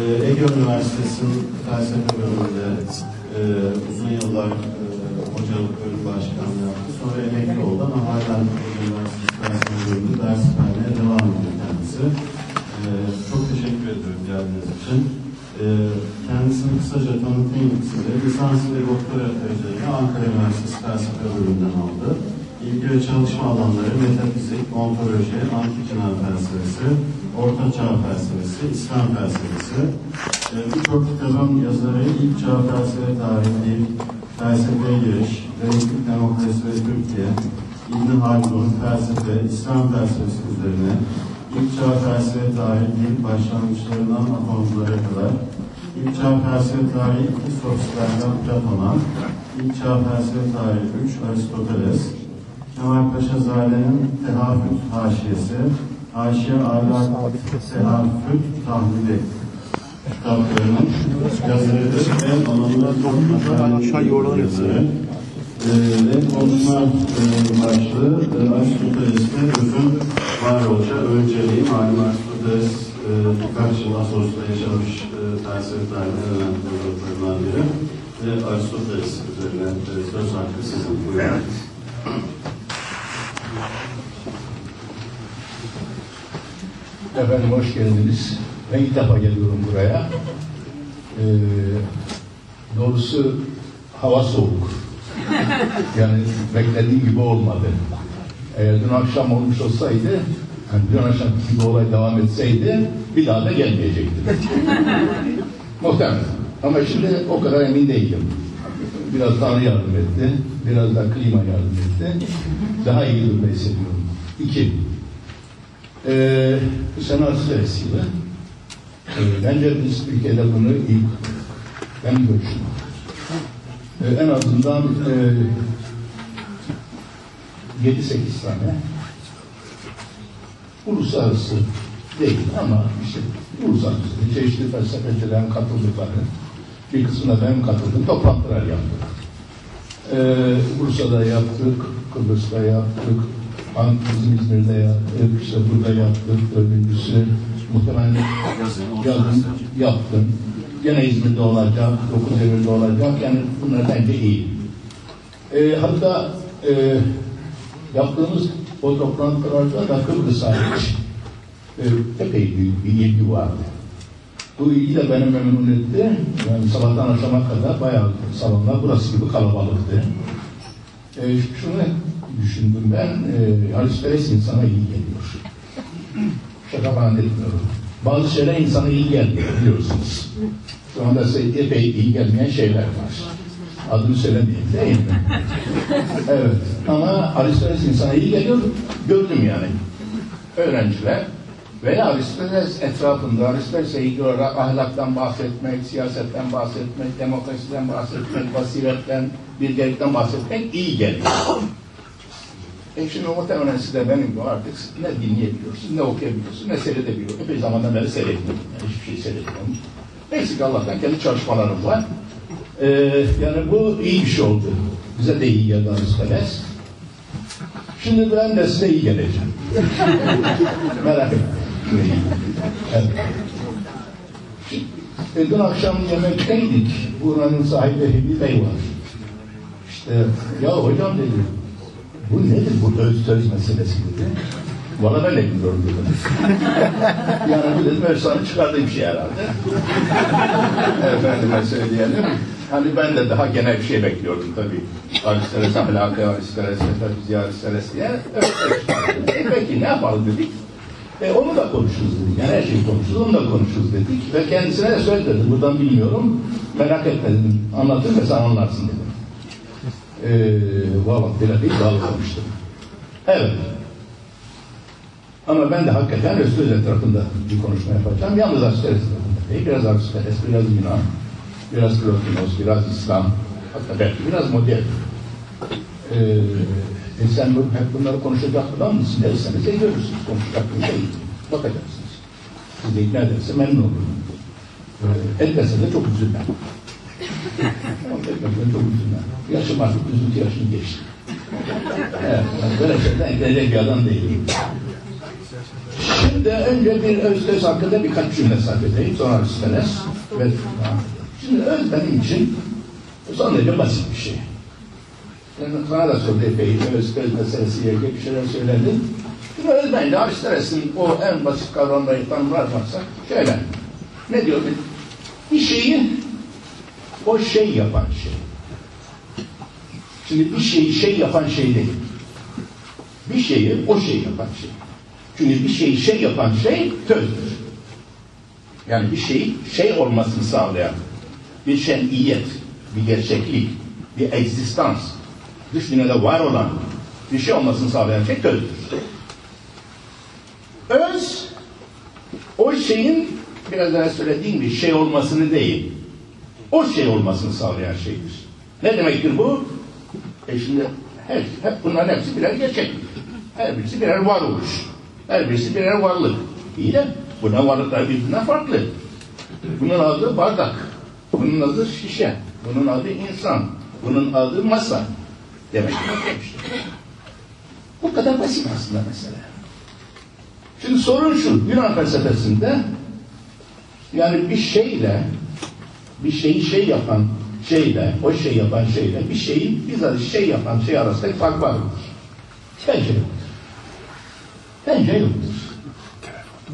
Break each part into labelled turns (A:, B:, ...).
A: Ee, Ege Üniversitesi'nin felsefe bölümünde e, uzun yıllar e, hocalık bölüm başkanlığı yaptı. Sonra emekli oldu ama halen Ege Üniversitesi felsefe bölümünde ders vermeye devam ediyor kendisi. Ee, çok teşekkür ediyorum geldiğiniz için. Ee, kendisini kısaca tanıtayım size. Lisans ve doktora dereceleri Ankara Üniversitesi felsefe bölümünden aldı. İlgi ve çalışma alanları metafizik, ontoloji, antik Yunan felsefesi, Orta Çağ felsefesi, İslam felsefesi. Ee, Birçok kitabın yazarı ilk çağ felsefe tarihi, felsefeye giriş, laiklik demokrasi ve Türkiye, İbn Haldun, felsefe, İslam felsefesi üzerine, ilk çağ felsefe tarihi, başlangıçlarından atomculara kadar, ilk çağ felsefe tarihi iki sofistlerden Platon'a, ilk çağ felsefe tarihi 3 Aristoteles, Kemal Paşa Zale'nin Tehafüt Haşiyesi, Haşiye Ahlak Tehafüt Tahlili kitaplarının yazarıdır ve alanında
B: aşağı yuvarlanır.
A: Ee, ve konuşma e, başlığı e, Aristoteles'te özün varoluşa önceliği. Malum Aristoteles e, birkaç yıl Asos'ta yaşamış felsefe tarihinin önemli filozoflarından biri. Ve Aristoteles üzerine söz hakkı sizin. Buyurun.
C: Efendim hoş geldiniz. Ben ilk defa geliyorum buraya. Ee, doğrusu hava soğuk. Yani beklediğim gibi olmadı. Eğer dün akşam olmuş olsaydı, yani dün akşam gibi olay devam etseydi bir daha da gelmeyecektim. Muhtemelen. Ama şimdi o kadar emin değilim. Biraz Tanrı yardım etti, biraz da klima yardım etti. Daha iyi durumda hissediyorum. İki, ee, bu sene Aristoteles yılı. Ee, bence biz Türkiye'de bunu ilk ben görüşüm. Ee, en azından e, 7-8 tane uluslararası değil ama işte uluslararası çeşitli felsefecilerin katıldıkları bir kısmına ben katıldım. Toplantılar yaptık. Ee, Bursa'da yaptık, Kıbrıs'ta yaptık, Bizim İzmir'de yaptık, işte burada yaptık, dördüncüsü muhtemelen yazın yaptım. Gene İzmir'de olacak, dokuz Eylül'de olacak. Yani bunlar bence iyi. E, hatta e, yaptığımız o toplantılarda da Kıbrıs hariç e, epey büyük bir ilgi vardı. Bu ilgi de beni memnun etti. Yani sabahtan akşama kadar bayağı salonlar burası gibi kalabalıktı. E, şunu düşündüm ben. E, Aristoteles insana iyi geliyor. Şaka falan etmiyorum. Bazı şeyler insana iyi gelmiyor biliyorsunuz. Şu anda size epey iyi gelmeyen şeyler var. Adını söylemeyeyim değil mi? evet. Ama Aristoteles insana iyi geliyor. Gördüm yani. Öğrenciler veya Aristoteles etrafında Aristoteles'e ilgili olarak ahlaktan bahsetmek, siyasetten bahsetmek, demokrasiden bahsetmek, basiretten, bilgelikten bahsetmek iyi geliyor. E şimdi muhtemelen siz de benim gibi artık ne dinleyebiliyorsunuz, ne okuyabiliyorsunuz, ne seyredebiliyorsunuz. Epey zamandan beri seyretmiyorum. Yani hiçbir şey seyretmiyorum. Ki Allah'tan kendi çalışmalarım var. Ee, yani bu iyi bir şey oldu. Bize de iyi geldi Aristoteles. Şimdi ben de size iyi geleceğim. Merak etmeyin. evet. E, dün akşam yemekteydik. Buranın sahibi Hebi Bey var. İşte ya hocam dedi bu nedir bu öz söz meselesi dedi. Ben de bilmiyorum dedim. yani dedim Özsan'ın çıkardığı bir şey herhalde. Efendime söyleyelim. Hani ben de daha genel bir şey bekliyordum tabii. Aristoteles ahlakı, Aristoteles metafiziği, Aristoteles diye. E peki ne yapalım dedik. E, onu da konuşuruz dedik. Yani her şeyi konuşuruz, onu da konuşuruz dedik. Ve kendisine de söyledim. Buradan bilmiyorum. Merak etme dedim. Anlatır ve sen anlarsın dedim. Ee, valla böyle değil dalgamıştım. Evet. Ama ben de hakikaten Resul etrafında bir konuşma yapacağım. Yalnız Aristoteles etrafında değil. Biraz Aristoteles, biraz Yunan, biraz Plotinos, biraz İslam. Hatta belki biraz modern. Ee, e sen hep bunları konuşacak adam mısın derseniz e, görürsünüz. Konuşacak bir şey bakacaksınız. Siz de ikna ederse memnun olurum. Ee, etmese de çok üzülmem. Hakikaten çok üzülmem. Yaşım artık üzüntü yaşını geçti. Evet, böyle şeyden eklenecek bir adam değilim. Şimdi önce bir öz öz hakkında birkaç cümle sarf edeyim. Sonra Aristoteles ve Şimdi öz benim için son derece basit bir şey. Yani sana da sordu epey öz, öz meselesiyle ilgili bir şeyler söyledi. Şimdi öz bence Aristoteles'in o en basit kavramları tanımlar varsa şöyle. Ne diyor? Bir şeyi o şey yapan şey. Şimdi bir şeyi şey yapan şey değil. Bir şeyi o şey yapan şey. Çünkü bir şeyi şey yapan şey sözdür. Yani bir şey şey olmasını sağlayan bir şemiyet, bir gerçeklik, bir egzistans, dış dünyada var olan bir şey olmasını sağlayan şey sözdür. Öz, o şeyin biraz daha söylediğim bir şey olmasını değil, o şey olmasını sağlayan şeydir. Ne demektir bu? E şimdi her, hep bunların hepsi birer gerçeklik. Her birisi birer varoluş. Her birisi birer varlık. İyi de buna varlıklar birbirinden farklı. Bunun adı bardak. Bunun adı şişe. Bunun adı insan. Bunun adı masa. Demek ki. Bu kadar basit aslında mesele. Şimdi sorun şu, Yunan felsefesinde yani bir şeyle bir şeyi şey yapan şeyle, o şey yapan şeyle bir şeyi bizzat şey yapan şey arasında fark var mıdır? Bence yoktur. Bence yoktur.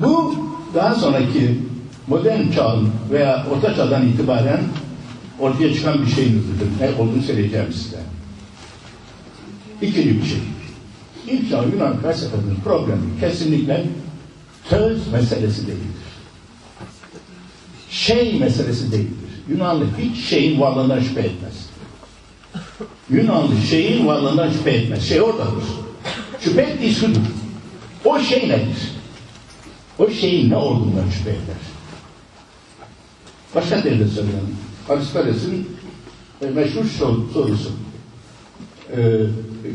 C: Bu daha sonraki modern çağın veya orta çağdan itibaren ortaya çıkan bir şeyin hızıdır. Ne olduğunu söyleyeceğim size. İkinci bir şey. İlk çağ Yunan felsefesinin problemi kesinlikle söz meselesi değildir. Şey meselesi değildir. Yunanlı hiç şeyin varlığından şüphe etmez. Yunanlı şeyin varlığından şüphe etmez. Şey oradadır. Şüphe ettiği şudur. O şey nedir? O şeyin ne olduğundan şüphe eder. Başka derinde söylüyorum. Aristoteles'in e, meşhur sor, sorusu.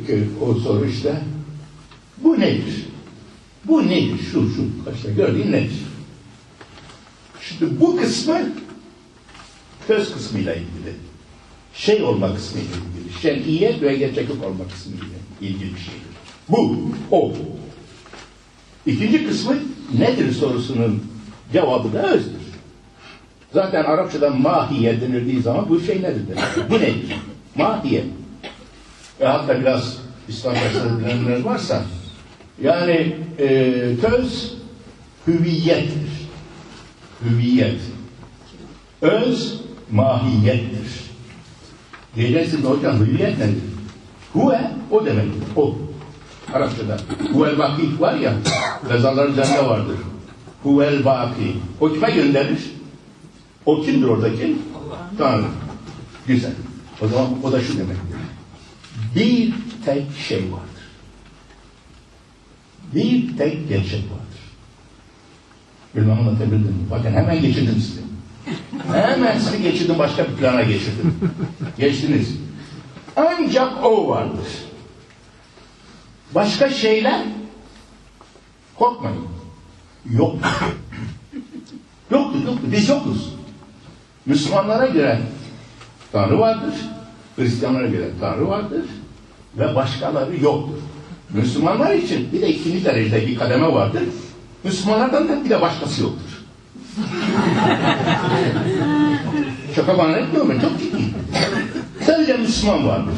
C: Ki o soru işte bu nedir? Bu nedir? Şu şu başta gördüğün nedir? Şimdi bu kısmı söz kısmıyla ilgili. Şey olma kısmıyla ilgili. Şer'iyet ve gerçeklik olma kısmıyla ilgili bir şeydir. Bu, o. İkinci kısmı nedir sorusunun cevabı da özdür. Zaten Arapçada mahiye denildiği zaman bu şey nedir demek. Bu nedir? Mahiye. Ve hatta biraz İslam felsefelerinde varsa yani e, töz hüviyettir. Hüviyet. Öz mahiyettir. Diyeceksiniz hocam hüviyet nedir? Huve o demektir. O. Arapçada. Huvel vakit var ya rezaların üzerinde vardır. Huvel vaki. O kime gönderir? O kimdir oradaki? Tanrı. Güzel. O zaman o da şu demektir. Bir tek şey vardır. Bir tek gerçek vardır. Bilmem anlatabildim mi? Bakın hemen geçirdim sizi. Hemen sizi geçirdim başka bir plana geçirdim. Geçtiniz. Ancak o vardır. Başka şeyler korkmayın. Yok. Yoktur, yoktur. Biz yokuz. Müslümanlara göre Tanrı vardır. Hristiyanlara göre Tanrı vardır. Ve başkaları yoktur. Müslümanlar için bir de ikinci derecede bir kademe vardır. Müslümanlardan da bir de başkası yoktur. Şaka bana etmiyorum ben çok ciddiyim. Sadece Müslüman vardır.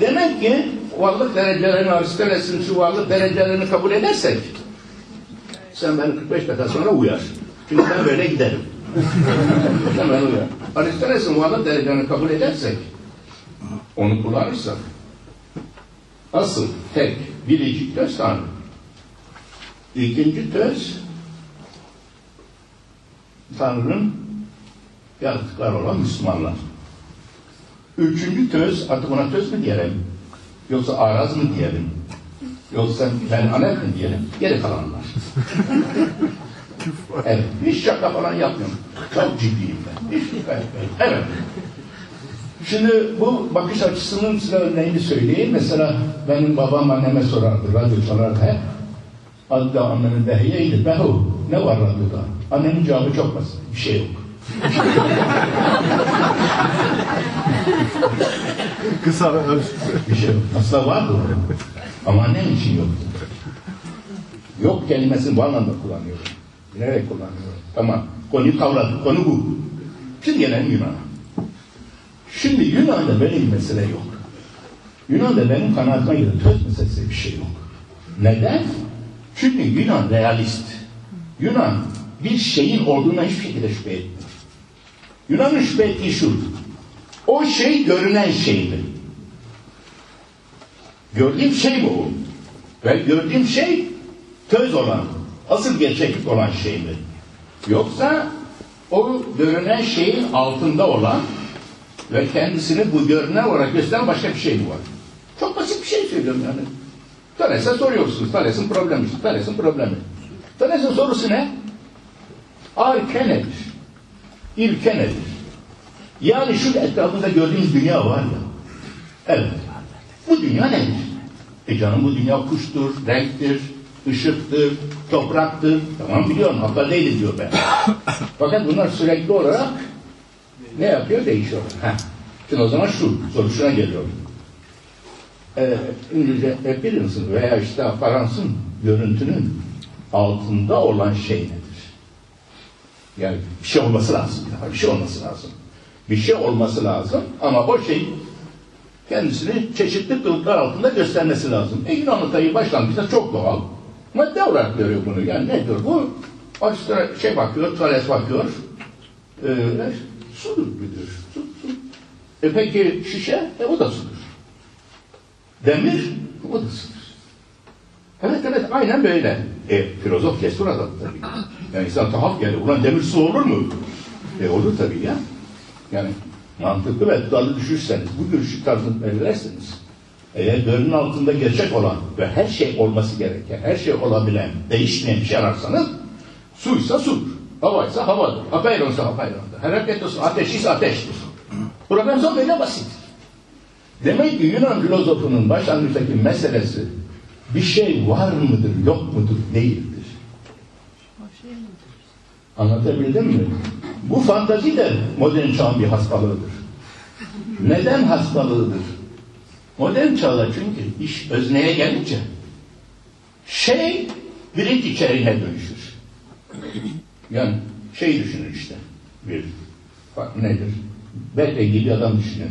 C: Demek ki varlık derecelerini Aristoteles'in şu varlık derecelerini kabul edersek sen beni 45 dakika sonra uyar. Çünkü ben böyle giderim. sen beni uyar. Aristoteles'in varlık derecelerini kabul edersek onu kullanırsak asıl tek biricik töz Tanrı. İkinci töz Tanrı'nın yaratıklar olan Müslümanlar. Üçüncü töz, artık ona töz mü diyelim? Yoksa araz mı diyelim? Yoksa ben anet mi diyelim? Geri kalanlar. evet, hiç şaka falan yapmıyorum. Çok ciddiyim ben. Hiç şaka yapmıyorum. Evet. Şimdi bu bakış açısının size örneğini söyleyeyim. Mesela benim babam anneme sorardı, radyo çalardı hep. Adı annemin behiyeydi. Behu, ne var radyoda? Annemin cevabı çok basit. Bir şey yok.
A: Kısa ve öz.
C: Bir şey yok. Aslında vardı o. Ama annem için yoktu. Yok kelimesini bu anlamda kullanıyorum. Bilerek kullanıyorum. Tamam. Konuyu kavradık. Konu bu. Şimdi gelelim Yunan'a. Şimdi Yunan'da böyle bir mesele yok. Yunan'da benim kanaatime göre töz meselesi bir şey yok. Neden? Çünkü Yunan realist. Yunan bir şeyin olduğuna hiçbir şekilde şüphe etmiyor. Yunan'ın şüphe ettiği şu. O şey görünen şeydi. Gördüğüm şey bu. Ve gördüğüm şey töz olan, asıl gerçeklik olan şey mi? Yoksa o görünen şeyin altında olan ve kendisini bu görünen olarak gösteren başka bir şey mi var? Çok basit bir şey söylüyorum yani. Thales'e soruyorsunuz. Thales'in problemi. Thales'in problemi. Thales'in sorusu ne? Arke nedir? İlke nedir? Yani şu etrafında gördüğümüz dünya var ya. Evet. Bu dünya nedir? E canım bu dünya kuştur, renktir, ışıktır, topraktır. Tamam biliyorum hatta değilim diyor ben. Fakat bunlar sürekli olarak ne yapıyor? Değişiyor. Heh. Şimdi o zaman şu, soru şuna geliyor. Ee, İngilizce appearance'ın veya işte aparansın, görüntünün altında olan şey nedir? Yani bir şey olması lazım. Bir şey olması lazım. Bir şey olması lazım ama o şey kendisini çeşitli kılıklar altında göstermesi lazım. E Yunan tayı başlangıçta çok doğal. Madde olarak görüyor bunu. Yani nedir bu? Açıkta şey bakıyor, Thales bakıyor. E, sudur müdür? Su, su. E peki şişe? E o da sudur. Demir? O da sudur. Evet evet aynen böyle. E filozof cesur adam tabii. Yani insan tuhaf gelir. Ulan demir su olur mu? E olur tabii ya. Yani mantıklı ve tutarlı düşünürseniz, bu görüşü tarzını belirlerseniz, eğer görünün altında gerçek olan ve her şey olması gereken, her şey olabilen, değişmeyen bir şey ararsanız, suysa sudur, havaysa havadır, apeyronsa apeyrondur, hareket olsa ateşiyse ateştir. Problem son böyle basit. Demek ki Yunan filozofunun başlangıçtaki meselesi bir şey var mıdır, yok mudur değildir. Anlatabildim mi? Bu fantazi de modern çağın bir hastalığıdır. Neden hastalığıdır? Modern çağda çünkü iş özneye gelince şey bilinç içeriğine dönüşür. Yani şey düşünün işte bir bak nedir? Bekle gibi adam düşünün.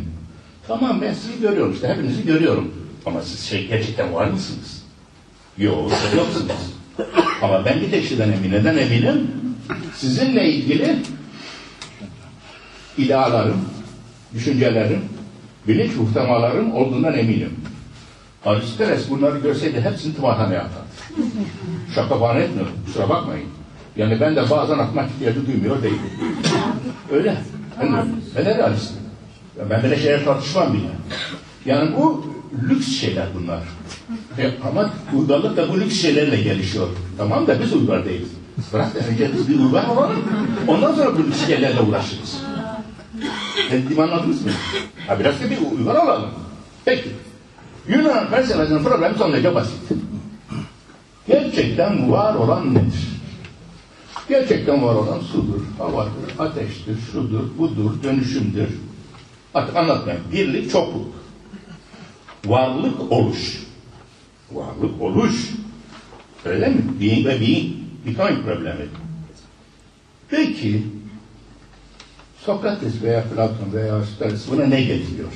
C: Tamam ben sizi görüyorum işte hepinizi görüyorum. Ama siz şey gerçekten var mısınız? Yok, yoksunuz. Ama ben bir tek şeyden eminim. Neden eminim? Sizinle ilgili idealarım, düşüncelerim, bilinç muhtemalarım olduğundan eminim. Aristoteles bunları görseydi hepsini tımarhaneye atardı. Şaka falan etmiyorum, kusura bakmayın. Yani ben de bazen atmak ihtiyacı duymuyor değilim. Öyle. Ben ben de realistim. Ben böyle şeyler tartışmam bile. Yani bu lüks şeyler bunlar. E, ama uygarlık da bu lüks şeylerle gelişiyor. Tamam da biz uygar değiliz. Bırak biz bir olalım. Ondan sonra bu şeylerle uğraşırız. Dediğimi anladınız mı? Ha, biraz da bir uygar olalım. Peki. Yunan felsefesinin problemi son derece basit. Gerçekten var olan nedir? Gerçekten var olan sudur, havadır, ateştir, şudur, budur, dönüşümdür. Artık anlatmayayım. Birlik, çokluk. Varlık, oluş. Varlık, oluş. Öyle mi? Being ve being becoming problemi. Peki, Sokrates veya Platon veya Aristoteles buna ne getiriyor?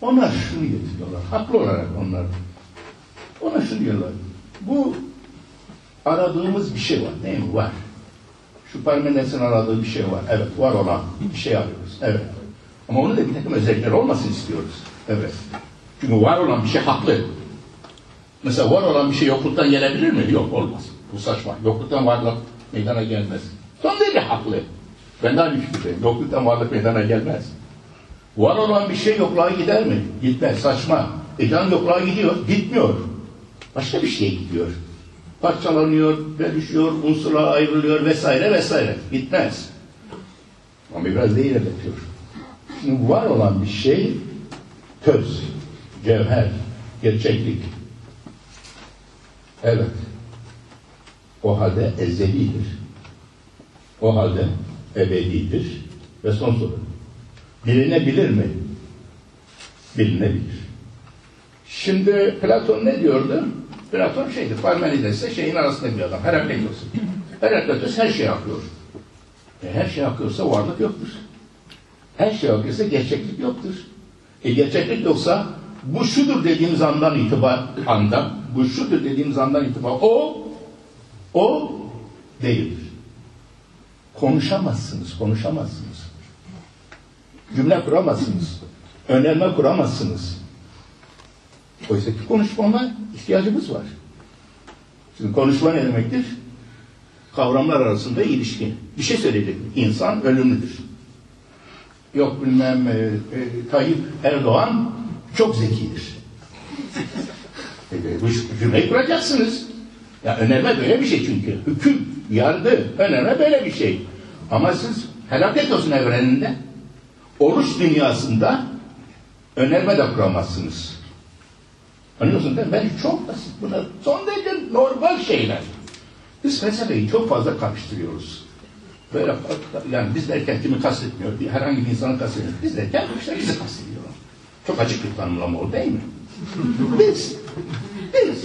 C: Onlar şunu getiriyorlar. Haklı olarak onlar. Ona şunu diyorlar. Bu aradığımız bir şey var. Değil mi? Var. Şu Parmenides'in aradığı bir şey var. Evet. Var olan bir şey arıyoruz. Evet. Ama onun da bir takım özellikler olmasını istiyoruz. Evet. Çünkü var olan bir şey haklı. Mesela var olan bir şey yokluktan gelebilir mi? Yok olmaz. Bu saçma. Yokluktan varlık meydana gelmez. Son derece haklı. Ben de aynı fikirdeyim. Yokluktan varlık meydana gelmez. Var olan bir şey yokluğa gider mi? Gitmez. Saçma. E can yokluğa gidiyor. Gitmiyor. Başka bir şeye gidiyor. Parçalanıyor, bölüşüyor, unsurlara ayrılıyor vesaire vesaire. Gitmez. Ama biraz değil üretiyor. Şimdi var olan bir şey köz, cevher, gerçeklik. Evet. O halde ezelidir. O halde ebedidir. Ve son soru. Bilinebilir mi? Bilinebilir. Şimdi Platon ne diyordu? Platon şeydir, Parmenides'le şeyin arasında bir adam. Herakleitos. Herakleitos her şeyi akıyor. E her şey akıyorsa varlık yoktur. Her şey akıyorsa gerçeklik yoktur. E gerçeklik yoksa bu şudur dediğimiz andan itibar anda, bu şudur dediğimiz andan itibar o, o değildir. Konuşamazsınız, konuşamazsınız. Cümle kuramazsınız. Önerme kuramazsınız. Oysa ki konuşmama ihtiyacımız var. Şimdi konuşma ne demektir? Kavramlar arasında ilişki. Bir şey söyleyecek. İnsan ölümlüdür. Yok bilmem e, e, Tayyip Erdoğan çok zekidir. Bu cümleyi kuracaksınız. Ya önerme böyle bir şey çünkü. Hüküm, yargı, önerme böyle bir şey. Ama siz felaket olsun evreninde oruç dünyasında önerme de kuramazsınız. Anlıyorsun değil mi? Ben çok basit. Bunlar son derece normal şeyler. Biz felsefeyi çok fazla karıştırıyoruz. Böyle yani biz derken kimi kastetmiyor, herhangi bir insanı kastediyor. Biz derken işte bizi kastediyor. Çok açık bir tanımlama oldu değil mi? Biz, biz,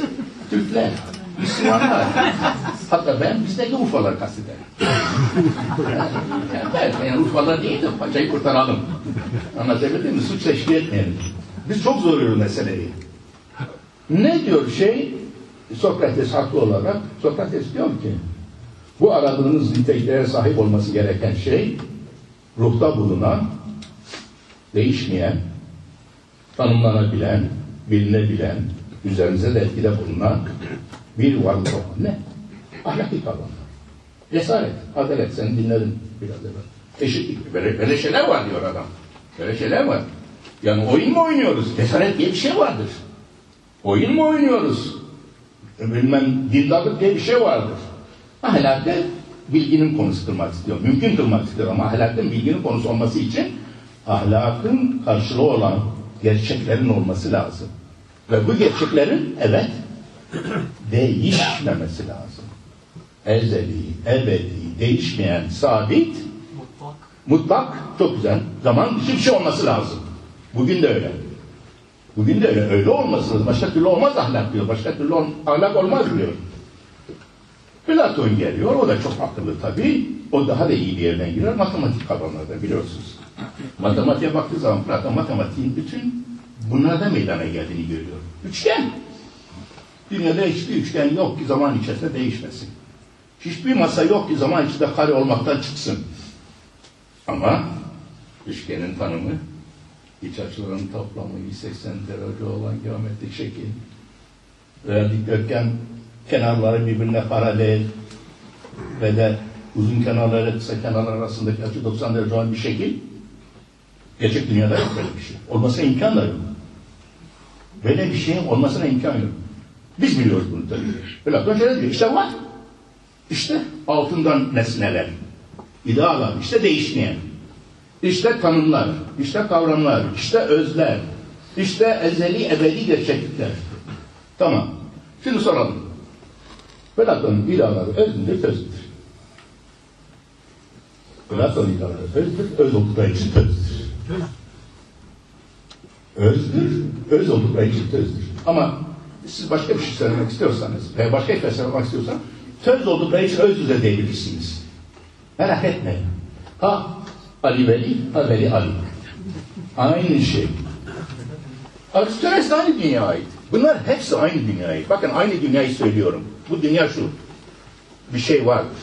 C: Türkler, Müslümanlar, hatta ben bizdeki Urfalar kastederim. Yani, ben yani Urfalar değil de paçayı kurtaralım. Anlatabildim mi? Suç teşkil etmeyelim. Biz çok zoruyoruz meseleyi. Ne diyor şey? Sokrates haklı olarak, Sokrates diyor ki, bu aradığınız niteliklere sahip olması gereken şey, ruhta bulunan, değişmeyen, tanımlanabilen, bilinebilen, üzerinize de etkide bulunan bir varlık olan ne? Ahlaki kavramlar. Cesaret, adalet, sen dinledin biraz evvel. Eşitlik, böyle, böyle şeyler var diyor adam. Böyle şeyler var. Yani oyun mu oynuyoruz? Cesaret diye bir şey vardır. Oyun mu oynuyoruz? Bilmem dindarlık diye bir şey vardır. Ahlakı bilginin konusu kılmak istiyor. Mümkün kılmak istiyor ama ahlakın bilginin konusu olması için ahlakın karşılığı olan gerçeklerin olması lazım. Ve bu gerçeklerin evet değişmemesi lazım. Ezeli, ebedi, değişmeyen, sabit, mutlak, mutlak çok güzel. Zaman dışı bir şey olması lazım. Bugün de öyle. Bugün de öyle, öyle olması lazım. Başka türlü olmaz ahlak diyor. Başka türlü ahlak olmaz diyor. Platon geliyor. O da çok akıllı tabii. O daha da iyi bir yerden girer. Matematik kavramlarda biliyorsunuz. Matematiğe baktığı zaman Platon matematiğin bütün bunlarda meydana geldiğini görüyor. Üçgen. Dünyada hiçbir üçgen yok ki zaman içerisinde değişmesin. Hiçbir masa yok ki zaman içinde kare olmaktan çıksın. Ama üçgenin tanımı iç açıların toplamı 180 derece olan geometrik şekil veya dikdörtgen kenarları birbirine paralel ve de uzun kenarları kısa kenarlar arasındaki açı 90 derece olan bir şekil gerçek dünyada yok böyle bir şey. Olmasına imkan da yok. Böyle bir şeyin olmasına imkan yok. Biz biliyoruz bunu tabii. Platon şöyle diyor. İşte var. İşte altından nesneler. İdealar. işte değişmeyen. İşte tanımlar. işte kavramlar. işte özler. işte ezeli ebedi gerçeklikler. Tamam. Şimdi soralım. Platon'un ilaları özdür, tözdür. Platon ilaları özdür, öz oldukları için tözdür. Özdür, öz oldukları için tözdür. Ama siz başka bir şey söylemek istiyorsanız veya başka bir şey söylemek istiyorsanız töz oldukları için öz düze diyebilirsiniz. Merak etmeyin. Ha Ali Veli, ha Veli Ali. Aynı şey. Aristoteles aynı dünyaya ait. Bunlar hepsi aynı dünyaya ait. Bakın aynı dünyayı söylüyorum. Bu dünya şu. Bir şey vardır.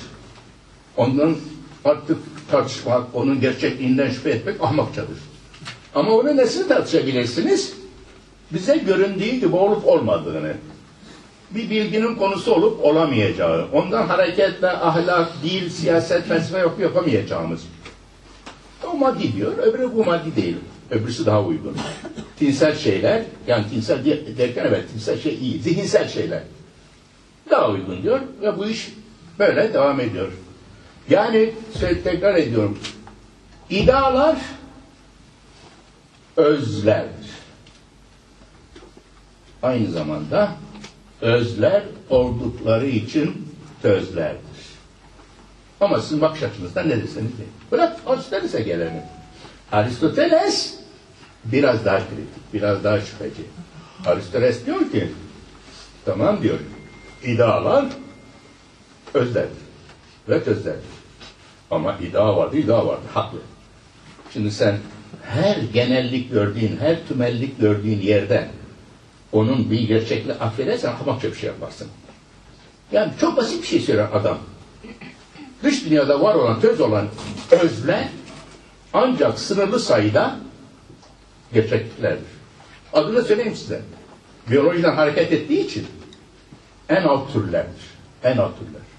C: Ondan artık tartışmak, onun gerçekliğinden şüphe etmek ahmakçadır. Ama onu nasıl tartışabilirsiniz? Bize göründüğü gibi olup olmadığını, bir bilginin konusu olup olamayacağı, ondan hareketle ahlak, dil, siyaset, felsefe yok yapamayacağımız. O maddi diyor, öbürü bu maddi değil. Öbürsü daha uygun. Tinsel şeyler, yani tinsel derken evet tinsel şey iyi, zihinsel şeyler. Daha uygun diyor ve bu iş böyle devam ediyor. Yani tekrar ediyorum. İdealar özlerdir. Aynı zamanda özler oldukları için tözlerdir. Ama sizin bakış açınızdan ne deseniz de. Bırak Aristoteles'e gelelim. Aristoteles biraz daha kritik, biraz daha şüpheci. Aristoteles diyor ki Tamam diyor. İdalar özlerdir. Ve. Ama iddia vardı, iddia vardı. Haklı. Şimdi sen her genellik gördüğün, her tümellik gördüğün yerde onun bir gerçekle affedersen hamakça bir şey yaparsın. Yani çok basit bir şey söyler adam. Dış dünyada var olan, töz olan özle ancak sınırlı sayıda gerçekliklerdir. Adını söyleyeyim size. Biyolojiden hareket ettiği için en alt türlerdir. En alt türler.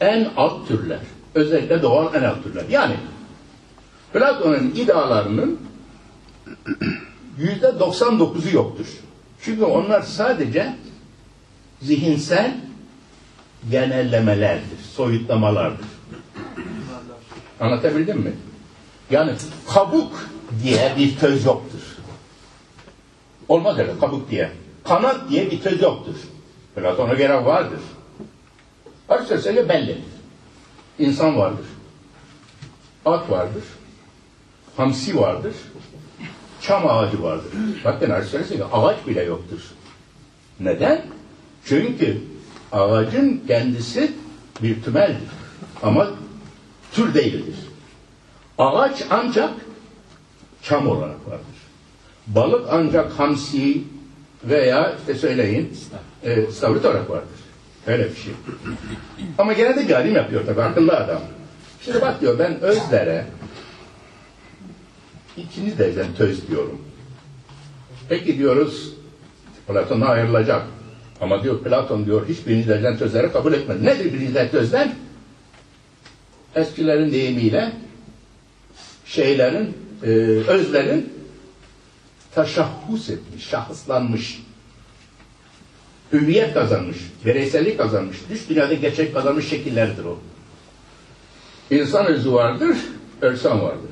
C: En alt türler. Özellikle doğal en alt türler. Yani Platon'un idealarının yüzde 99'u yoktur. Çünkü onlar sadece zihinsel genellemelerdir, soyutlamalardır. Anlatabildim mi? Yani kabuk diye bir töz yoktur. Olmaz öyle kabuk diye. Kanat diye bir töz yoktur. Platon'a göre vardır. Aristoteles'e belli. İnsan vardır. At vardır. Hamsi vardır. Çam ağacı vardır. Bakın Aristoteles'e ağaç bile yoktur. Neden? Çünkü ağacın kendisi bir tümeldir. Ama tür değildir. Ağaç ancak çam olarak vardır. Balık ancak hamsi veya işte söyleyin e, stavrit olarak vardır. Öyle bir şey. Ama gene de galim yapıyor tabii akıllı adam. Şimdi bak diyor ben özlere ikinci dereceden töz diyorum. Peki diyoruz Platon'a ayrılacak. Ama diyor Platon diyor hiçbirinci dereceden tözleri kabul etmedi. Nedir birinci tözler? Eskilerin deyimiyle şeylerin, e, özlerin taşahhus etmiş, şahıslanmış, hüviyet kazanmış, bireysellik kazanmış, dış dünyada gerçek kazanmış şekillerdir o. İnsan özü vardır, ölsem vardır.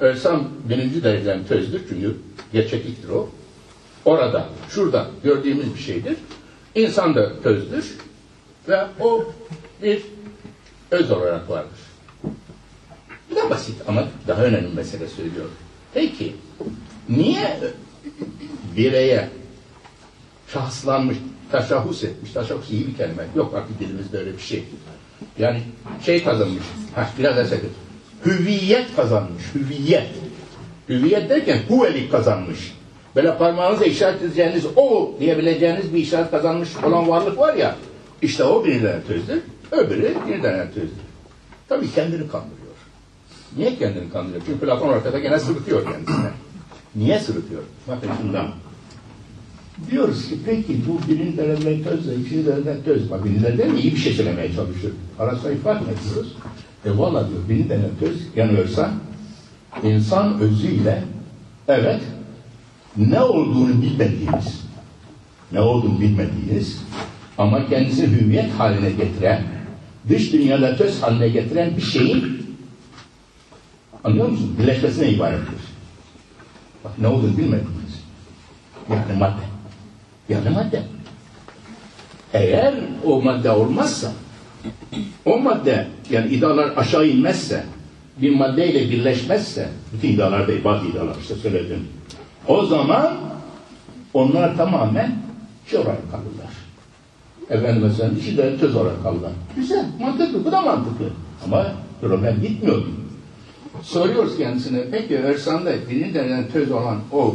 C: Ölsem birinci dereceden tözdür çünkü gerçekliktir o. Orada, şurada gördüğümüz bir şeydir. İnsan da tözdür ve o bir öz olarak vardır. Bu da basit ama daha önemli bir mesele söylüyorum. Peki, niye bireye şahslanmış, taşahhus etmiş, taşahhus iyi bir kelime. Yok artık dilimizde öyle bir şey. Yani şey kazanmış, ha, biraz sakın. Hüviyet kazanmış, hüviyet. Hüviyet derken huvelik kazanmış. Böyle parmağınızla işaret edeceğiniz o diyebileceğiniz bir işaret kazanmış olan varlık var ya, işte o bir tane tözdür, öbürü bir tane tözdür. Tabii kendini kandırıyor. Niye kendini kandırıyor? Çünkü Platon ortada gene sırıtıyor kendisine. Niye sırıtıyor? Bakın şundan. Diyoruz ki peki bu birinci dereceden tözle ikinci dereceden töz. Bak birinci dereceden iyi bir şey söylemeye çalışıyor. Arasında fark mı ediyoruz? E valla diyor birinci dereceden töz yanıyorsa insan özüyle evet ne olduğunu bilmediğimiz ne olduğunu bilmediğiniz ama kendisini hüviyet haline getiren dış dünyada töz haline getiren bir şeyin anlıyor musun? Birleşmesine ibarettir. Bak ne olduğunu bilmediğiniz. Yani madde. Yani madde. Eğer o madde olmazsa o madde yani idalar aşağı inmezse bir maddeyle birleşmezse bütün idalar değil bazı idalar işte söyledim. O zaman onlar tamamen şey olarak kalırlar. Efendim mesela işi de töz olarak kalırlar. Güzel, mantıklı, bu da mantıklı. Ama problem gitmiyor. Soruyoruz kendisine, peki Ersan'da birinci dereceden töz olan o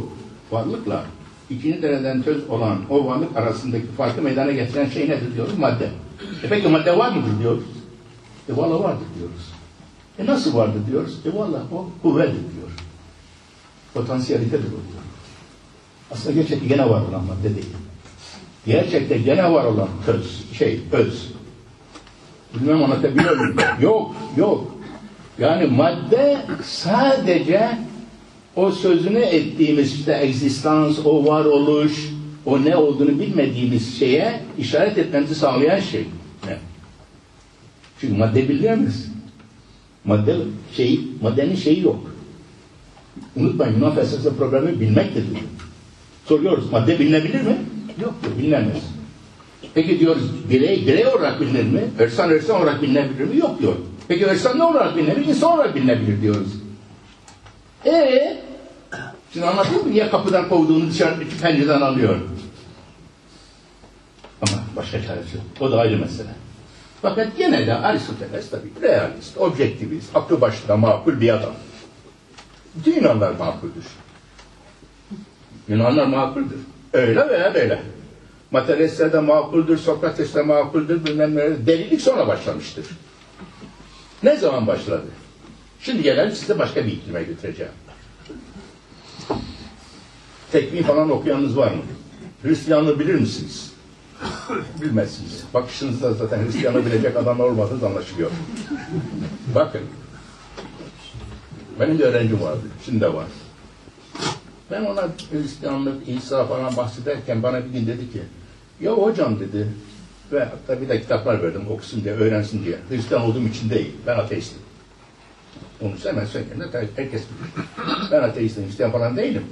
C: varlıkla ikinci dereceden töz olan o varlık arasındaki farkı meydana getiren şey nedir diyoruz? Madde. E peki madde var mıdır diyoruz? E valla vardır diyoruz. E nasıl vardır diyoruz? E valla o kuvvettir diyor. Potansiyelitedir o diyor. Aslında gerçekte gene var olan madde değil. Gerçekte gene var olan töz, şey, öz. Bilmem anlatabiliyor muyum? Yok, yok. Yani madde sadece o sözünü ettiğimiz işte egzistans, o varoluş, o ne olduğunu bilmediğimiz şeye işaret etmemizi sağlayan şey. Ne? Çünkü madde biliyor musunuz? Madde şey, maddenin şeyi yok. Unutmayın Yunan felsefesi problemi bilmektir. Soruyoruz madde bilinebilir mi? Yok bilinemez. Peki diyoruz birey birey olarak bilinir mi? Örsan örsan olarak bilinebilir mi? Yok diyor. Peki örsan ne olarak bilinebilir? İnsan olarak bilinebilir diyoruz. Ee, Şimdi anlatayım mı? Niye kapıdan kovduğunu dışarı pencereden alıyor? Ama başka çaresi yok. O da ayrı mesele. Fakat gene de Aristoteles tabii realist, objektivist, aklı başına makul bir adam. Yunanlar makuldür. Yunanlar makuldür. Öyle veya böyle. Materyalistler de makuldür, Sokrates de makuldür, bilmem ne. Delilik sonra başlamıştır. Ne zaman başladı? Şimdi gelelim size başka bir iklime götüreceğim. Tekvin falan okuyanınız var mı? Hristiyanlığı bilir misiniz? Bilmezsiniz. Bakışınızda zaten Hristiyanı bilecek adam olmadığı da anlaşılıyor. Bakın. Benim bir öğrencim vardı. Şimdi de var. Ben ona Hristiyanlık, İsa falan bahsederken bana bir gün dedi ki ya hocam dedi ve hatta bir de kitaplar verdim okusun diye, öğrensin diye. Hristiyan olduğum için değil. Ben ateistim. Onu hemen söyleyeyim. Herkes bilir. Ben ateistim, Hristiyan falan değilim.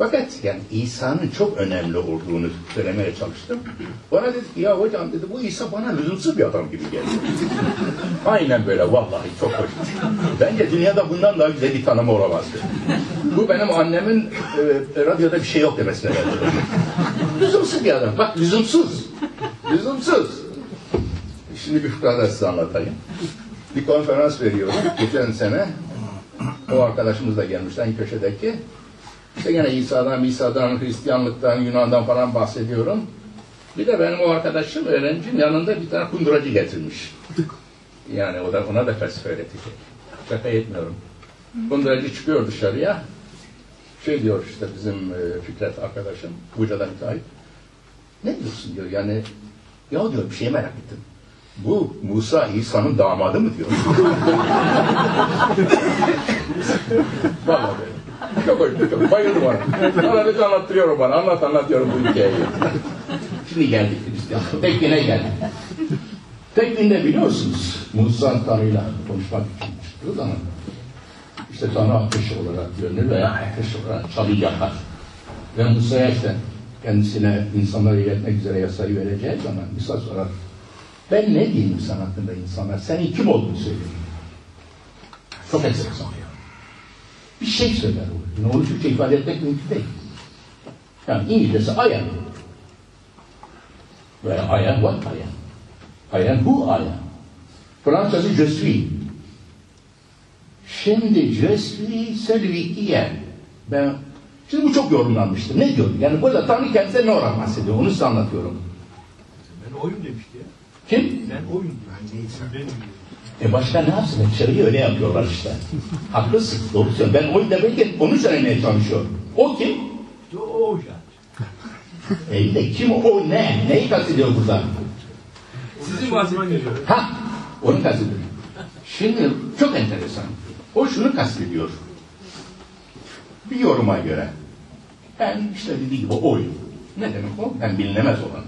C: Fakat yani İsa'nın çok önemli olduğunu söylemeye çalıştım. Bana dedi ki ya hocam dedi bu İsa bana lüzumsuz bir adam gibi geldi. Aynen böyle vallahi çok hoş. Bence dünyada bundan daha güzel bir tanımı olamazdı. Bu benim annemin e, radyoda bir şey yok demesine geldi. lüzumsuz bir adam. Bak lüzumsuz. Lüzumsuz. Şimdi bir fıkra da size anlatayım. Bir konferans veriyorum geçen sene. O arkadaşımız da gelmişti en köşedeki. İşte gene İsa'dan, İsa'dan, Hristiyanlıktan, Yunan'dan falan bahsediyorum. Bir de benim o arkadaşım, öğrencim yanında bir tane kunduracı getirmiş. Yani o da ona da felsefe öğretecek. Şaka etmiyorum. Kunduracı çıkıyor dışarıya. Şey diyor işte bizim e, Fikret arkadaşım, Buca'dan müteahhit. Ne diyorsun diyor yani. Ya diyor bir şey merak ettim. Bu Musa İsa'nın damadı mı diyor. Vallahi. Çok hoş, çok bayıldım ona. Bir anlattırıyorum bana, anlat anlatıyorum bu hikayeyi. Şimdi geldik Hristiyan. Tekvine geldik. Tekvinde biliyorsunuz Musa Tanrı'yla konuşmak için çıktığı zaman işte Tanrı ateş olarak görünür veya ateş olarak çalı yakar. Ve Musa'ya işte kendisine insanları iletmek üzere yasayı vereceği zaman Musa sorar. Ben ne diyeyim sana hakkında insanlar? Senin kim olduğunu söyleyeyim. Çok enteresan bir şey söyler o. Yani onu Türkçe ifade etmek mümkün değil. Yani İngilizcesi I am. Ve I am what I am. I am who I am. Fransızcası je suis. Şimdi je suis celui qui est. Ben, şimdi bu çok yorumlanmıştır. Ne diyor? Yani burada Tanrı kendisine ne olarak bahsediyor? Onu size anlatıyorum.
D: Ben oyun demişti ya.
C: Kim?
D: Ben oyun. Ben neyse. Ben
C: E başka ne yapsın? Dışarıyı öyle yapıyorlar işte. Haklısın. Doğru söylüyorsun. Ben oyun demek ki onu söylemeye çalışıyorum. O kim?
D: O yani.
C: E de kim o ne? Neyi kastediyor burada?
D: Sizin bahsettiğiniz.
C: Ha, onu kastediyor. Şimdi çok enteresan. O şunu kastediyor. Bir yoruma göre. Ben işte dediği gibi oyum. Ne demek o? Ben bilinemez olan.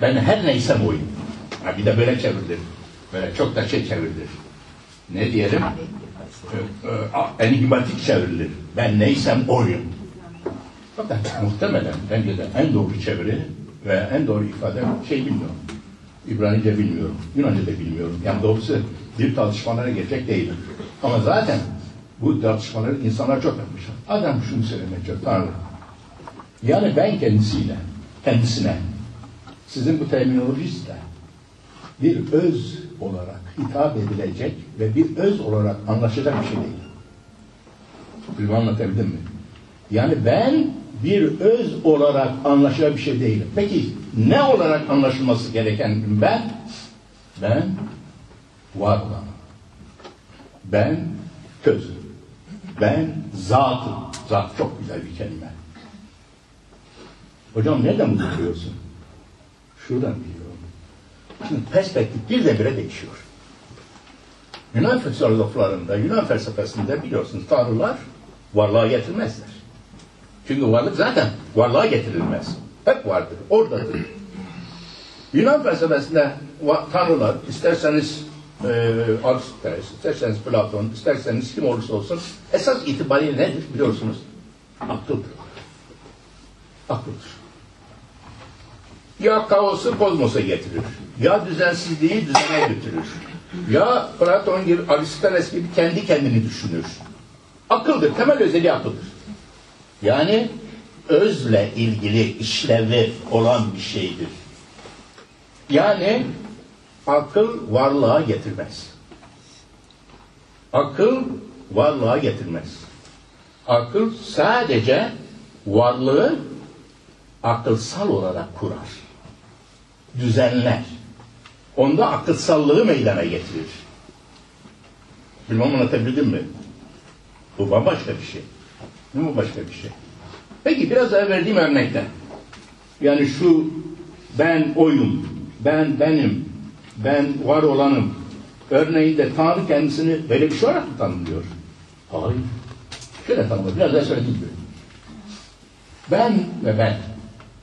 C: Ben her neysem oyum. Ha, bir de böyle çevrilir. Böyle çok da şey çevrilir. Ne diyelim? Enigmatik çevrilir. Ben neysem oyum. Fakat muhtemelen bence de en doğru çeviri ve en doğru ifade şey bilmiyorum. İbranice bilmiyorum. Yunanca da bilmiyorum. Yani doğrusu bir tartışmalara gelecek değilim. Ama zaten bu tartışmaları insanlar çok yapmış. Adam şunu söylemeye çalışıyor. Tanrı. Yani ben kendisiyle, kendisine sizin bu terminolojiste bir öz olarak hitap edilecek ve bir öz olarak anlaşacak bir şey değil. Bilmem anlatabildim mi? Yani ben bir öz olarak anlaşılacak bir şey değilim. Peki ne olarak anlaşılması gereken ben? Ben var olan. Ben közüm. Ben zatım. Zat çok güzel bir kelime. Hocam nereden bunu biliyorsun? Şuradan biliyorum. Şimdi perspektif birdenbire değişiyor. Yunan filozoflarında, Yunan felsefesinde biliyorsunuz tanrılar varlığa getirmezler. Çünkü varlık zaten varlığa getirilmez. Hep vardır, oradadır. Yunan felsefesinde tanrılar, isterseniz e, Aristoteles, isterseniz Platon, isterseniz kim olursa olsun, esas itibariyle nedir biliyorsunuz? Akıldır. Akıldır. Ya kaosu kozmosa getirir, ya düzensizliği düzene götürür, ya Platon gibi, Aristoteles gibi kendi kendini düşünür. Akıldır, temel özelliği akıldır. Yani özle ilgili işlevi olan bir şeydir. Yani akıl varlığa getirmez. Akıl varlığa getirmez. Akıl sadece varlığı akılsal olarak kurar. Düzenler. Onda akılsallığı meydana getirir. Bilmem anlatabildim mi? Bu bambaşka bir şey. Bu başka bir şey. Peki biraz daha verdiğim örnekten. Yani şu ben oyum, ben benim, ben var olanım örneğinde Tanrı kendisini böyle bir şey olarak mı tanımlıyor? Hayır. Şöyle tanımlıyor. Biraz daha söylediğim gibi. Ben ve ben.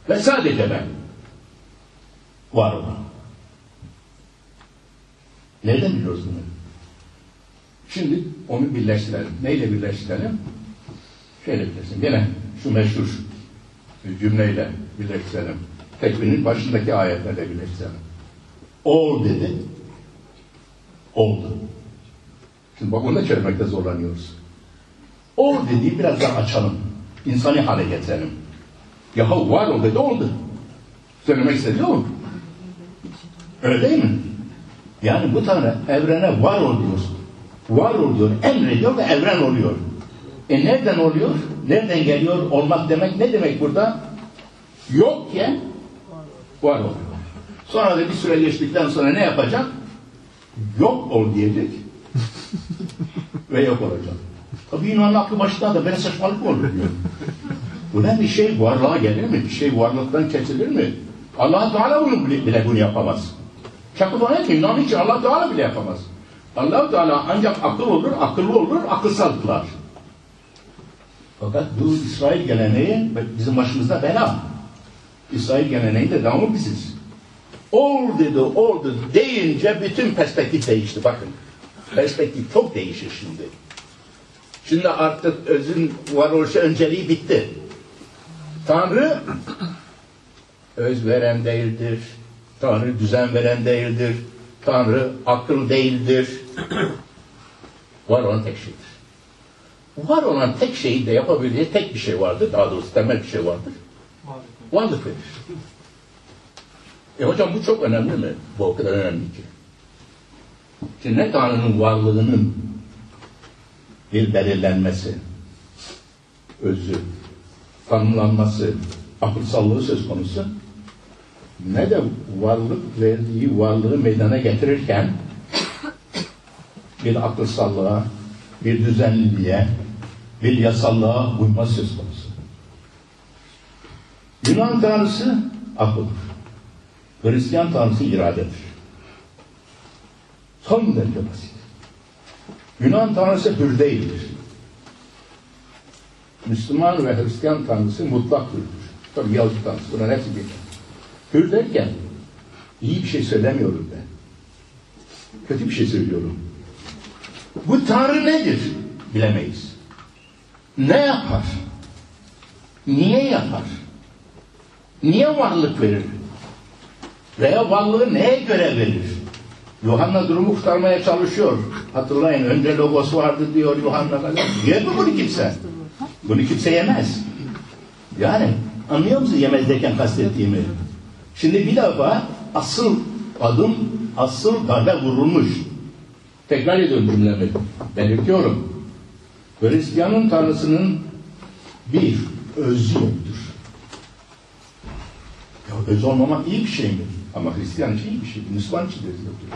C: Ve sadece ben. Var olan. Nereden biliyoruz bunu? Şimdi onu birleştirelim. Neyle birleştirelim? Şöyle bilirsin. Gene şu meşhur cümleyle birleştirelim. Tekvinin başındaki ayetlerle birleştirelim. Ol dedi. Oldu. Şimdi bak onu da çevirmekte zorlanıyoruz. Ol dediği biraz daha açalım. İnsani hale getirelim. Yahu var ol dedi oldu. Söylemek istedi o? Öyle değil mi? Yani bu Tanrı evrene var ol diyor. Var ol diyor, emrediyor ve evren oluyor. E nereden oluyor? Nereden geliyor? Olmak demek ne demek burada? Yokken var oluyor. Sonra da bir süre geçtikten sonra ne yapacak? Yok ol diyecek. ve yok olacak. Tabii Yunan'ın aklı başında da böyle saçmalık mı olur diyor. Bu ne bir şey varlığa gelir mi? Bir şey varlıktan kesilir mi? allah Teala bunu bile bunu yapamaz. Çakıl ki Yunan için allah Teala bile yapamaz. allah Teala ancak akıl olur, akıllı olur, akılsal kılar. Fakat bu İsrail geleneği bizim başımızda bela. İsrail geleneğinde devamı biziz. Ol dedi, oldu deyince bütün perspektif değişti. Bakın. Perspektif çok değişir şimdi. Şimdi artık özün varoluşu önceliği bitti. Tanrı öz veren değildir. Tanrı düzen veren değildir. Tanrı akıl değildir. Var olan tek şeydir. Var olan tek şeyi de yapabildiği tek bir şey vardır. Daha doğrusu temel bir şey vardır. Varlık verir. E hocam bu çok önemli mi? Bu o kadar önemli ki. Şimdi ne Tanrı'nın varlığının bir belirlenmesi, özü, tanımlanması, akılsallığı söz konusu ne de varlık verdiği varlığı meydana getirirken bir akılsallığa, bir düzenliliğe, bir yasallığa uyma söz konusu. Yunan tanrısı akıldır. Hristiyan tanrısı iradedir. Son derece basit. Yunan tanrısı hür değildir. Müslüman ve Hristiyan tanrısı mutlak hürdür. Tabi Yahudi tanrısı buna hepsi bilir. Hür derken iyi bir şey söylemiyorum ben. Kötü bir şey söylüyorum. Bu tanrı nedir? Bilemeyiz. Ne yapar? Niye yapar? Niye varlık verir? Veya varlığı neye göre verir? Yuhanna durumu kurtarmaya çalışıyor. Hatırlayın önce logos vardı diyor Yuhanna. Yer mi bunu kimse? Bunu kimse yemez. Yani anlıyor musun yemez derken kastettiğimi? Şimdi bir defa asıl adım, asıl darbe vurulmuş. Tekrar ediyorum cümlemi. Belirtiyorum. Hristiyanın tanrısının bir özü yoktur. Ya öz olmamak iyi bir şey mi? Ama Hristiyan için iyi bir şey. Müslüman için de öz yoktur.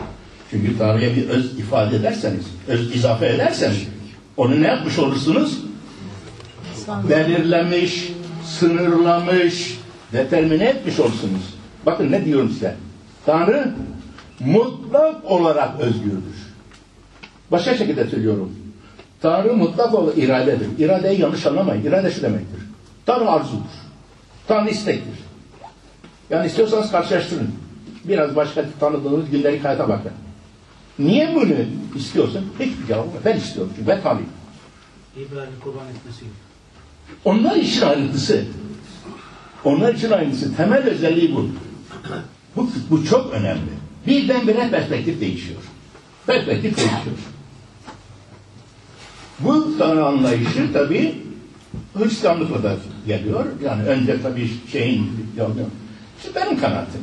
C: Çünkü Tanrı'ya bir öz ifade ederseniz, öz izafe ederseniz onu ne yapmış olursunuz? Belirlemiş, sınırlamış, determine etmiş olursunuz. Bakın ne diyorum size. Tanrı mutlak olarak özgürdür. Başka şekilde söylüyorum. Tanrı mutlak olarak iradedir. İradeyi yanlış anlamayın. İrade şu demektir. Tanrı arzudur. Tanrı istektir. Yani istiyorsanız karşılaştırın. Biraz başka tanıdığınız gündelik hayata bakın. Niye bunu istiyorsun? Hiçbir cevap yok. Ben istiyorum çünkü ben Tanrıyım.
E: İbrahim'i kurban etmesi.
C: Onlar için ayrıntısı. Onlar için ayrıntısı. Temel özelliği bu. Bu, bu çok önemli. Birdenbire perspektif değişiyor. Perspektif değişiyor. Bu Tanrı anlayışı tabi Hristiyanlıkla da geliyor. Yani önce tabi şeyin işte benim kanaatim.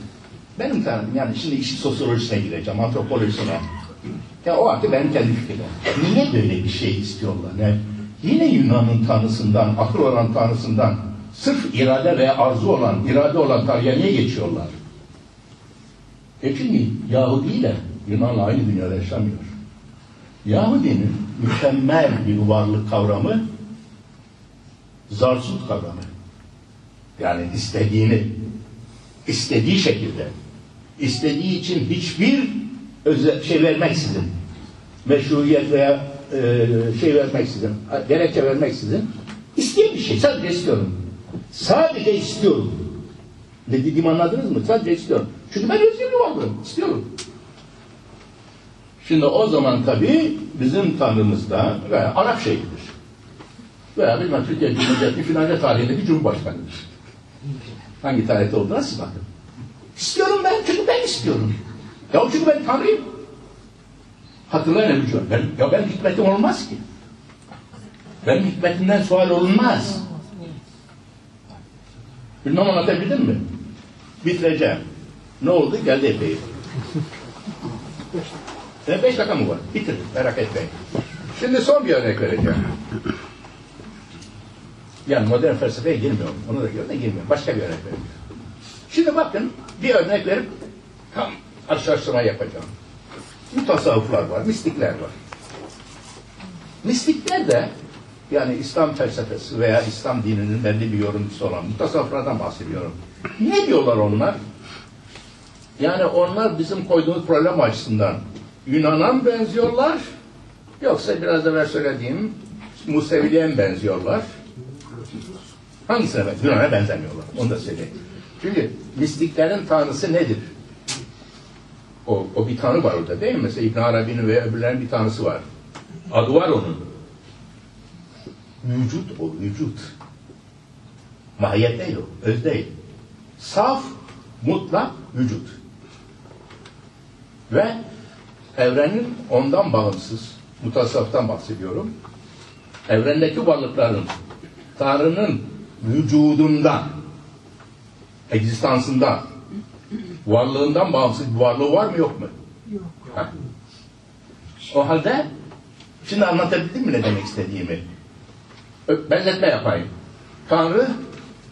C: Benim tanrım yani şimdi işin sosyolojisine gireceğim, antropolojisine. Ya o artık benim kendi fikrim. Niye böyle bir şey istiyorlar? Ne? Yine Yunan'ın tanrısından, akıl olan tanrısından, sırf irade ve arzu olan, irade olan niye geçiyorlar? E çünkü Yahudi ile Yunan'la aynı dünyada yaşamıyor. Yahudinin mükemmel bir varlık kavramı zarsut kavramı. Yani istediğini, istediği şekilde, istediği için hiçbir özel şey vermeksizin, meşruiyet veya e, şey vermeksizin, gerekçe vermeksizin, isteyen bir şey, sadece istiyorum. Sadece istiyorum. Ne dediğimi anladınız mı? Sadece istiyorum. Çünkü ben özgürlüğü varım, istiyorum. Şimdi o zaman tabii bizim tanrımız da veya Arap şeyhidir. Veya bilmem Türkiye Cumhuriyeti filanca tarihinde bir cumhurbaşkanıdır. Hangi tarihte olduğuna siz bakın. İstiyorum ben çünkü ben istiyorum. Ya çünkü ben Tanrıyım. Hatırlayın Ebu. Ben, ya ben hikmetim olmaz ki. Benim hikmetimden sual olunmaz. Bilmem anlatabildim mi? Bitireceğim. Ne oldu? Geldi epey. E, beş dakika mı var? Bitirdim. Merak etmeyin. Şimdi son bir örnek vereceğim. Yani modern felsefeye girmiyorum. Onu da görüne girmiyorum. Başka bir örnek vereceğim. Şimdi bakın bir örnek verip tam karşılaştırma yapacağım. Mutasavvıflar var, mistikler var. Mistikler de yani İslam felsefesi veya İslam dininin belli bir yorumcusu olan mutasavvıflardan bahsediyorum. Ne diyorlar onlar? Yani onlar bizim koyduğumuz problem açısından Yunan'a mı benziyorlar? Yoksa biraz evvel söylediğim Museviliğe mi benziyorlar? Hangisine benziyor? Yunan'a benzemiyorlar. Onu da söyleyeyim. Çünkü mistiklerin tanrısı nedir? O, o bir tanrı var orada değil mi? Mesela İbn Arabi'nin ve öbürlerin bir tanrısı var. Adı var onun. Vücut o, vücut. Mahiyet değil o, öz değil. Saf, mutlak vücut. Ve evrenin ondan bağımsız, mutasavvıftan bahsediyorum. Evrendeki varlıkların Tanrı'nın vücudundan, egzistansından, varlığından bağımsız bir varlığı var mı yok mu? Yok. O halde şimdi anlatabildim mi ne demek istediğimi? Benzetme yapayım. Tanrı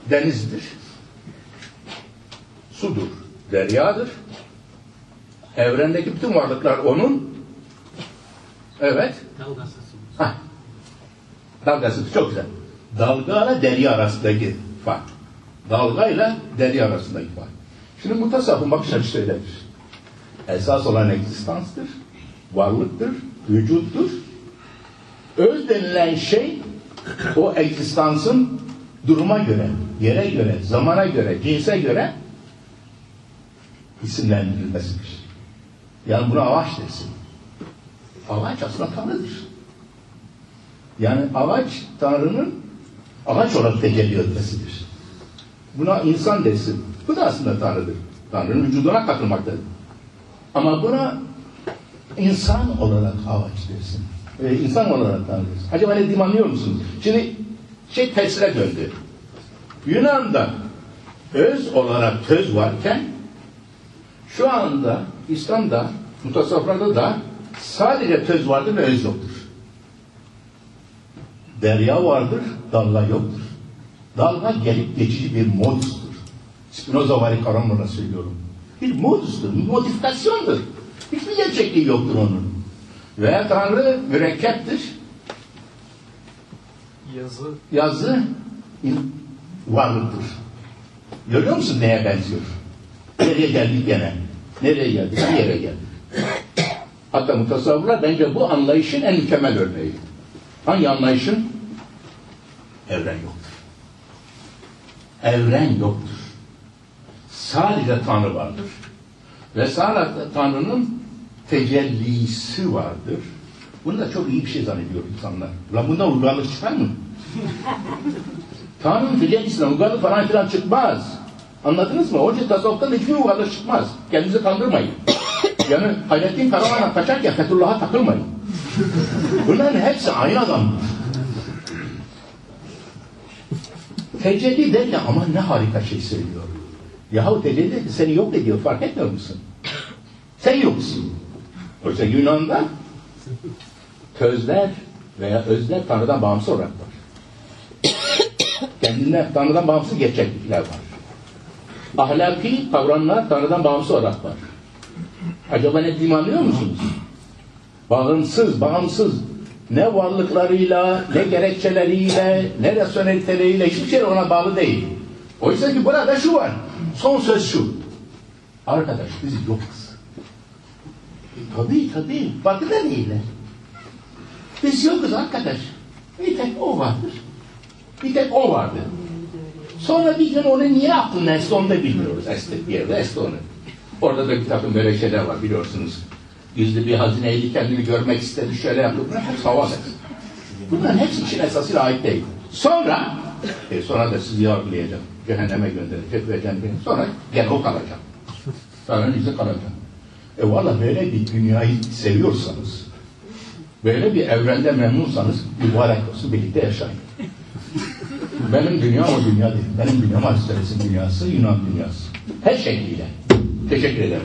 C: denizdir. Sudur, deryadır. Evrendeki bütün varlıklar onun evet
E: Dalgasız.
C: Hah. Dalgasız çok güzel. Dalga ile derya arasındaki fark. Dalga ile derya arasındaki fark. Şimdi mutasavvıfın bakış açısı öyledir. Esas olan egzistanstır, varlıktır, vücuttur. Öz denilen şey o egzistansın duruma göre, yere göre, zamana göre, cinse göre isimlendirilmesidir. Yani buna avaç dersin. Avaç aslında Tanrı'dır. Yani avaç Tanrı'nın avaç olarak tecelli etmesidir. Buna insan dersin. Bu da aslında Tanrı'dır. Tanrı'nın vücuduna katılmaktadır. Ama buna insan olarak avaç dersin. Ee, insan olarak dersin. Acaba ne dediğimi anlıyor musunuz? Şimdi şey tersine döndü. Yunan'da öz olarak töz varken şu anda İslam'da mutasavvıflarda da sadece töz vardır ve öz yoktur. Derya vardır, dalga yoktur. Dalga gelip geçici bir modustur. Spinoza vari kavramla söylüyorum. Bir modustur, bir modifikasyondur. Hiçbir gerçekliği yoktur onun. Ve Tanrı mürekkeptir.
F: Yazı
C: Yazı varlıktır. Görüyor musun neye benziyor? Nereye geldik gene? Nereye geldik? Bir yere geldik. Hatta mutasavvıflar bence bu anlayışın en mükemmel örneği. Hangi anlayışın? Evren yoktur. Evren yoktur. Sadece Tanrı vardır. Ve sadece Tanrı'nın tecellisi vardır. Bunu da çok iyi bir şey zannediyor insanlar. Lan bundan uygarlık çıkar mı? Tanrı'nın tecellisinden uygarlık falan filan çıkmaz. Anladınız mı? İçin tasavvuftan hiçbir uygarlık çıkmaz. Kendinizi kandırmayın. Yani Hayrettin Karaman'a kaçarken Fethullah'a takılmayın. Bunların hepsi aynı adamdır. Tecelli derken ama ne harika şey söylüyor. Yahu tecelli seni yok ediyor fark etmiyor musun? Sen yoksun. Oysa Yunan'da tözler veya özler Tanrı'dan bağımsız olarak var. Kendinden Tanrı'dan bağımsız gerçeklikler var. Ahlaki kavramlar Tanrı'dan bağımsız olarak var. Acaba ne dediğimi anlıyor musunuz? Bağımsız, bağımsız. Ne varlıklarıyla, ne gerekçeleriyle, ne rasyoneliteleriyle hiçbir şey ona bağlı değil. Oysa ki burada şu var. Son söz şu. Arkadaş biz yokuz. Tabii tabii. Farkında değiller. Biz yokuz arkadaş. Bir tek o vardır. Bir tek o vardı. Sonra bir gün onu niye aklına esti onu da bilmiyoruz. Esti bir yerde esti onu. Orada da bir takım böyle şeyler var biliyorsunuz. Gizli bir hazineyi kendini görmek istedi şöyle yaptı. Bunlar hepsi havas. Bunların hepsi için esasıyla ait değil. Sonra e sonra da sizi yargılayacağım. Cehenneme gönderecek ve cennete. Sonra gene o kalacak. Sonra izi kalacak. E valla böyle bir dünyayı seviyorsanız, böyle bir evrende memnunsanız mübarek olsun birlikte yaşayın. Benim dünya o dünya değil. Benim dünyam Aristoteles'in dünyası, Yunan dünyası. Her şekliyle. Teşekkür ederim.